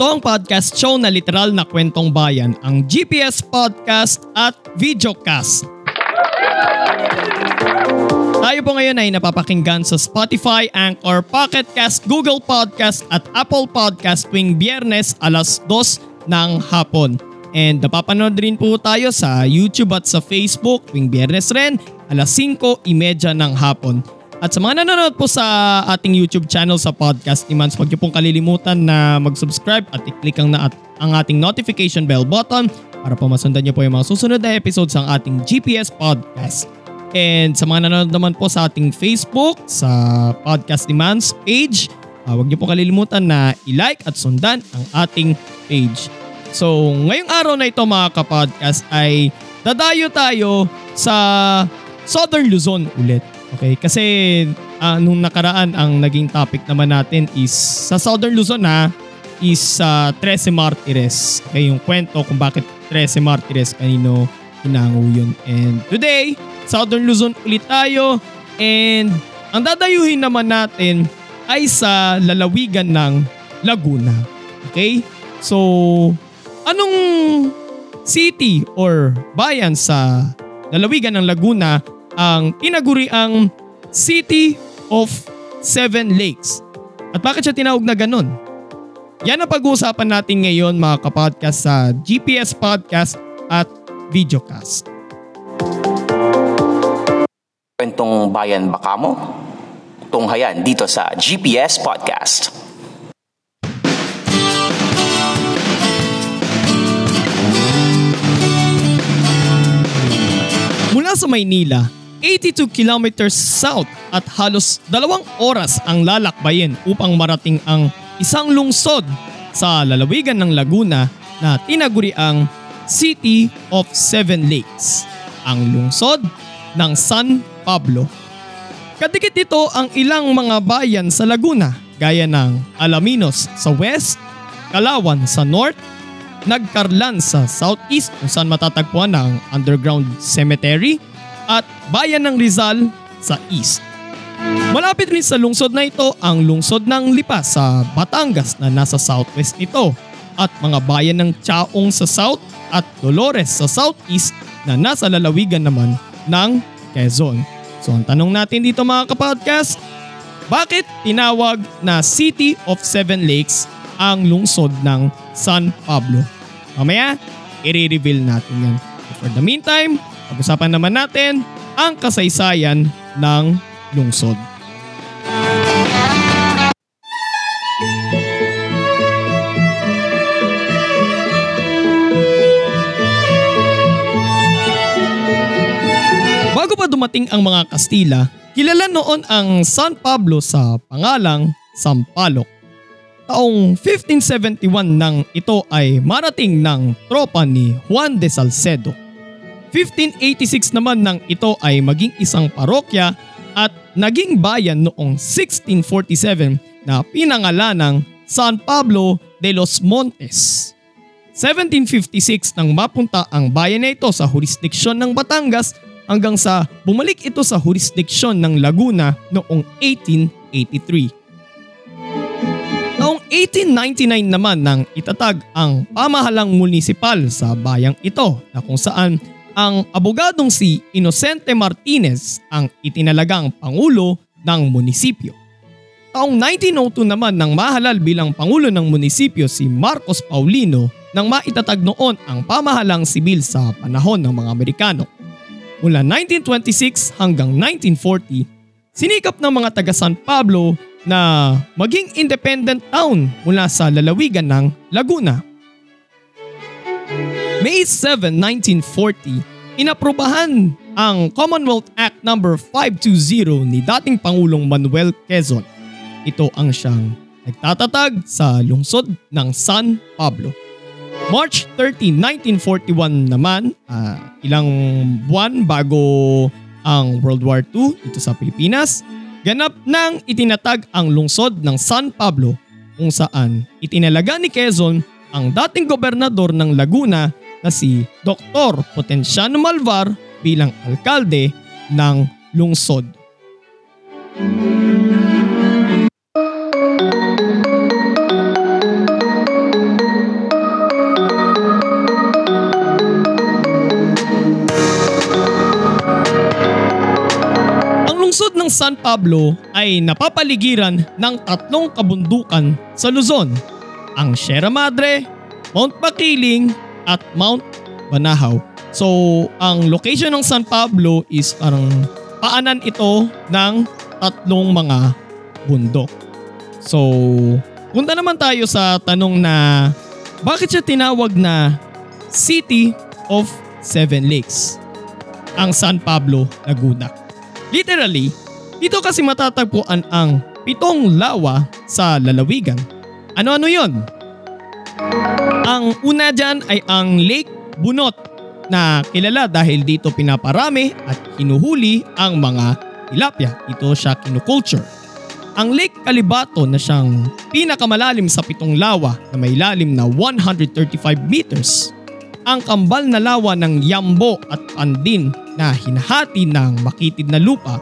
Ito ang podcast show na literal na kwentong bayan, ang GPS Podcast at Videocast. Tayo po ngayon ay napapakinggan sa Spotify, Anchor, Pocket Cast, Google Podcast at Apple Podcast tuwing biyernes alas 2 ng hapon. And napapanood rin po tayo sa YouTube at sa Facebook tuwing biyernes rin alas 5.30 ng hapon. At sa mga nanonood po sa ating YouTube channel sa Podcast ni Mans, huwag niyo pong kalilimutan na mag-subscribe at i-click ang, na at, ang ating notification bell button para po masundan niyo po yung mga susunod na episodes ng ating GPS Podcast. And sa mga nanonood naman po sa ating Facebook, sa Podcast ni Mans page, uh, huwag niyo po kalilimutan na i-like at sundan ang ating page. So ngayong araw na ito mga kapodcast ay dadayo tayo sa Southern Luzon ulit. Okay, kasi uh, nung nakaraan ang naging topic naman natin is sa Southern Luzon na is uh, Trece Martires. Okay, yung kwento kung bakit Trece Martires kanino hinango yun. And today, Southern Luzon ulit tayo and ang dadayuhin naman natin ay sa lalawigan ng Laguna. Okay? So, anong city or bayan sa lalawigan ng Laguna ang tinaguri ang City of Seven Lakes. At bakit siya tinawag na ganun? Yan ang pag-uusapan natin ngayon mga kapodcast sa GPS Podcast at Videocast. Kwentong bayan baka mo? Tunghayan dito sa GPS Podcast. Mula sa Maynila, 82 kilometers south at halos dalawang oras ang lalakbayin upang marating ang isang lungsod sa lalawigan ng Laguna na tinaguri ang City of Seven Lakes, ang lungsod ng San Pablo. Kadikit dito ang ilang mga bayan sa Laguna gaya ng Alaminos sa west, Kalawan sa north, Nagkarlan sa southeast kung saan matatagpuan ang underground cemetery at bayan ng Rizal sa east. Malapit rin sa lungsod na ito ang lungsod ng Lipa sa Batangas na nasa southwest nito at mga bayan ng Chaong sa south at Dolores sa southeast na nasa lalawigan naman ng Quezon. So ang tanong natin dito mga kapodcast, bakit tinawag na City of Seven Lakes ang lungsod ng San Pablo? Mamaya, i-reveal natin yan. For the meantime, pag-usapan naman natin ang kasaysayan ng lungsod. Bago pa dumating ang mga Kastila, kilala noon ang San Pablo sa pangalang Sampaloc. Taong 1571 nang ito ay marating ng tropa ni Juan de Salcedo. 1586 naman nang ito ay maging isang parokya at naging bayan noong 1647 na pinangalan ng San Pablo de los Montes. 1756 nang mapunta ang bayan na ito sa jurisdiksyon ng Batangas hanggang sa bumalik ito sa jurisdiksyon ng Laguna noong 1883. Noong 1899 naman nang itatag ang pamahalang munisipal sa bayang ito na kung saan ang abogadong si Inosente Martinez ang itinalagang pangulo ng munisipyo. Taong 1902 naman nang mahalal bilang pangulo ng munisipyo si Marcos Paulino nang maitatag noon ang pamahalang sibil sa panahon ng mga Amerikano. Mula 1926 hanggang 1940, sinikap ng mga taga San Pablo na maging independent town mula sa lalawigan ng Laguna. May 7, 1940, inaprubahan ang Commonwealth Act No. 520 ni dating Pangulong Manuel Quezon. Ito ang siyang nagtatatag sa lungsod ng San Pablo. March 30, 1941 naman, ah, ilang buwan bago ang World War II dito sa Pilipinas, ganap nang itinatag ang lungsod ng San Pablo kung saan itinalaga ni Quezon ang dating gobernador ng Laguna na si Dr. Potenciano Malvar bilang alkalde ng lungsod. Ang lungsod ng San Pablo ay napapaligiran ng tatlong kabundukan sa Luzon, ang Sierra Madre, Mount Makiling at Mount Banahaw. So, ang location ng San Pablo is parang paanan ito ng tatlong mga bundok. So, punta naman tayo sa tanong na bakit siya tinawag na City of Seven Lakes? Ang San Pablo, Laguna. Literally, dito kasi matatagpuan ang pitong lawa sa lalawigan. Ano-ano yon? Ang una dyan ay ang Lake Bunot na kilala dahil dito pinaparami at hinuhuli ang mga tilapia. Ito siya kinukulture. Ang Lake Calibato na siyang pinakamalalim sa pitong lawa na may lalim na 135 meters. Ang kambal na lawa ng Yambo at Pandin na hinahati ng makitid na lupa.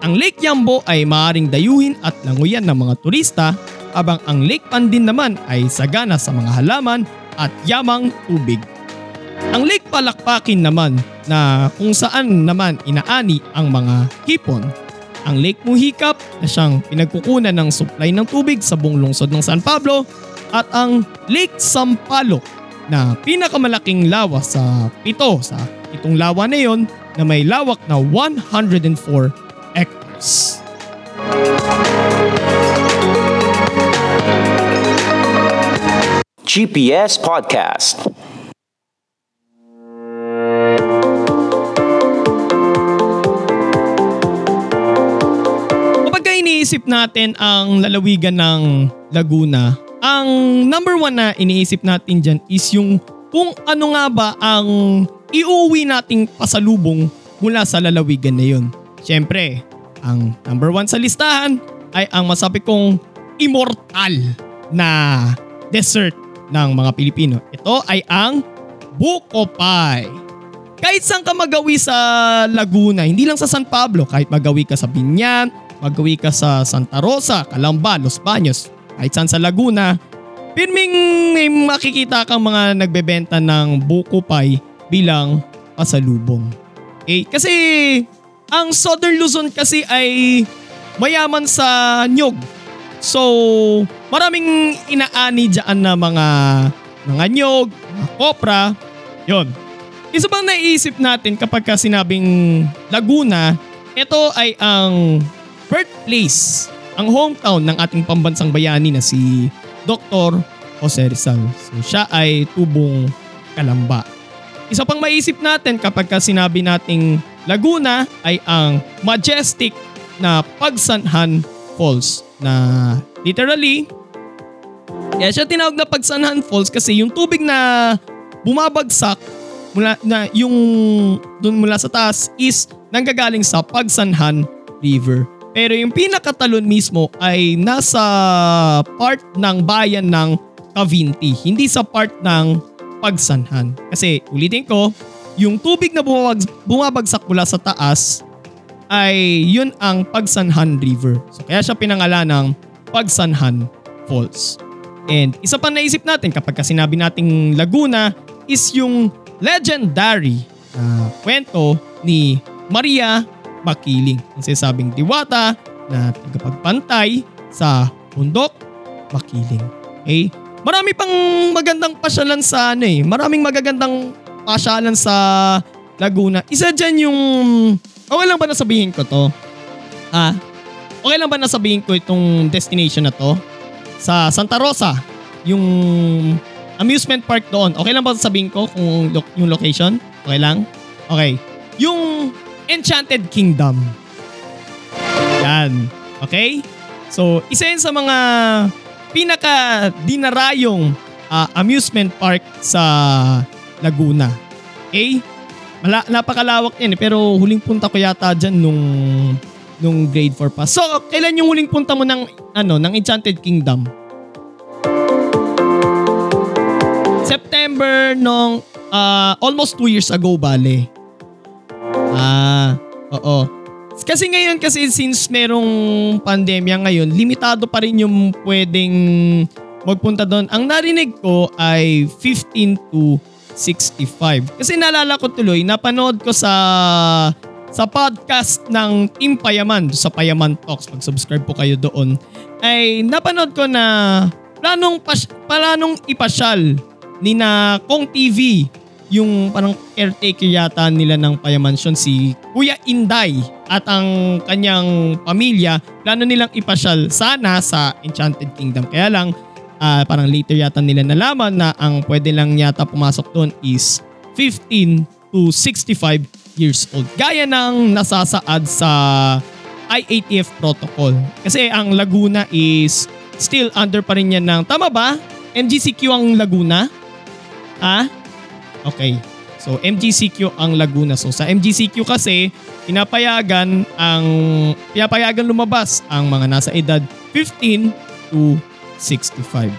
Ang Lake Yambo ay maaaring dayuhin at languyan ng mga turista habang ang Lake Pandin naman ay sagana sa mga halaman at yamang tubig. Ang Lake Palakpakin naman na kung saan naman inaani ang mga hipon. Ang Lake Muhikap na siyang pinagkukunan ng supply ng tubig sa buong lungsod ng San Pablo at ang Lake Sampaloc na pinakamalaking lawa sa pito sa itong lawa na yon na may lawak na 104 hectares. GPS Podcast. Kapag ka iniisip natin ang lalawigan ng Laguna, ang number one na iniisip natin dyan is yung kung ano nga ba ang iuwi nating pasalubong mula sa lalawigan na yun. Siyempre, ang number one sa listahan ay ang masabi kong immortal na dessert ng mga Pilipino. Ito ay ang buko pie. Kahit saan ka magawi sa Laguna, hindi lang sa San Pablo, kahit magawi ka sa Binyan, magawi ka sa Santa Rosa, Calamba, Los Baños, kahit saan sa Laguna, pirming may makikita kang mga nagbebenta ng buko pie bilang pasalubong. Okay? Kasi ang Southern Luzon kasi ay mayaman sa nyog. So, maraming inaani dyan na mga mga nyog, mga kopra. Yon. Isa bang naisip natin kapag ka sinabing Laguna, ito ay ang birthplace, ang hometown ng ating pambansang bayani na si Dr. Jose Rizal. So siya ay tubong kalamba. Isa pang maisip natin kapag ka sinabi nating Laguna ay ang majestic na Pagsanhan Falls na literally kaya siya tinawag na Pagsanhan Falls kasi yung tubig na bumabagsak mula na yung doon mula sa taas is nanggagaling sa Pagsanhan River. Pero yung pinakatalon mismo ay nasa part ng bayan ng Cavinti, hindi sa part ng Pagsanhan. Kasi ulitin ko, yung tubig na bumabag, bumabagsak mula sa taas ay yun ang Pagsanhan River. So kaya siya pinangalan ng Pagsanhan Falls. And isa pa naisip natin kapag ka sinabi nating Laguna is yung legendary na kwento ni Maria Makiling. Ang sinasabing diwata na tagapagpantay sa bundok Makiling. Okay? Marami pang magandang pasyalan sa ano eh. Maraming magagandang pasyalan sa Laguna. Isa dyan yung... Okay lang ba nasabihin ko to? Ha? Okay lang ba nasabihin ko itong destination na to? Sa Santa Rosa. Yung amusement park doon. Okay lang ba sabihin ko kung lo- yung location? Okay lang? Okay. Yung Enchanted Kingdom. Yan. Okay? So, isa yun sa mga pinaka dinarayong ah, amusement park sa Laguna. Okay? Mala, napakalawak yan eh, pero huling punta ko yata dyan nung nung grade 4 pa. So, kailan yung huling punta mo ng ano, ng Enchanted Kingdom? September nung ah, almost 2 years ago bale. Ah, oo. Kasi ngayon kasi since merong pandemya ngayon, limitado pa rin yung pwedeng magpunta doon. Ang narinig ko ay 15 to 65. Kasi naalala ko tuloy, napanood ko sa sa podcast ng Team Payaman, sa Payaman Talks, pag-subscribe po kayo doon, ay napanood ko na planong, pas, planong ipasyal ni na Kong TV yung parang caretaker yata nila ng Payamansyon si Kuya Inday at ang kanyang pamilya. Plano nilang ipasyal sana sa Enchanted Kingdom. Kaya lang ah, parang later yata nila nalaman na ang pwede lang yata pumasok doon is 15 to 65 years old gaya ng nasasaad sa IATF protocol kasi ang Laguna is still under pa rin yan ng tama ba? MGCQ ang Laguna? Ah? Okay. So MGCQ ang Laguna. So sa MGCQ kasi pinapayagan ang pinapayagan lumabas ang mga nasa edad 15 to 65.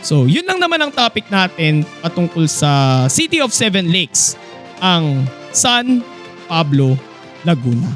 So yun lang naman ang topic natin patungkol sa City of Seven Lakes, ang San Pablo, Laguna.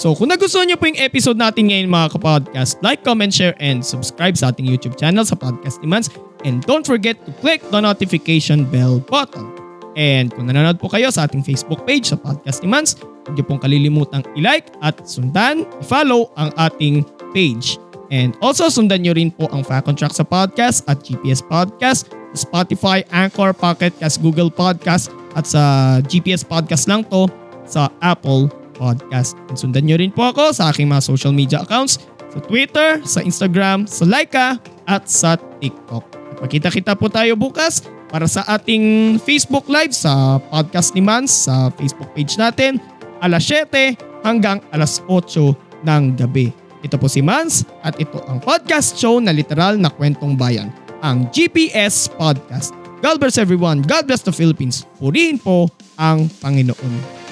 So kung nagustuhan niyo po yung episode natin ngayon mga kapodcast, like, comment, share, and subscribe sa ating YouTube channel sa Podcast Demands. And don't forget to click the notification bell button. And kung nanonood po kayo sa ating Facebook page sa Podcast Demands, huwag niyo pong kalilimutang i-like at sundan, i-follow ang ating page. And also sundan niyo rin po ang Fact on Track sa podcast at GPS Podcast, Spotify, Anchor, Pocket Cast, Google Podcast at sa GPS Podcast lang to sa Apple Podcast. And sundan niyo rin po ako sa aking mga social media accounts sa Twitter, sa Instagram, sa Laika at sa TikTok. Magkita-kita po tayo bukas para sa ating Facebook Live sa Podcast ni Mans sa Facebook page natin alas 7 hanggang alas 8 ng gabi. Ito po si Mans at ito ang podcast show na literal na kwentong bayan, ang GPS Podcast. God bless everyone. God bless the Philippines. Purihin po ang Panginoon.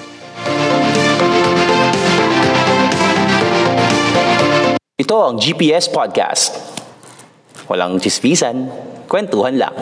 Ito ang GPS Podcast. Walang chismisan, kwentuhan lang.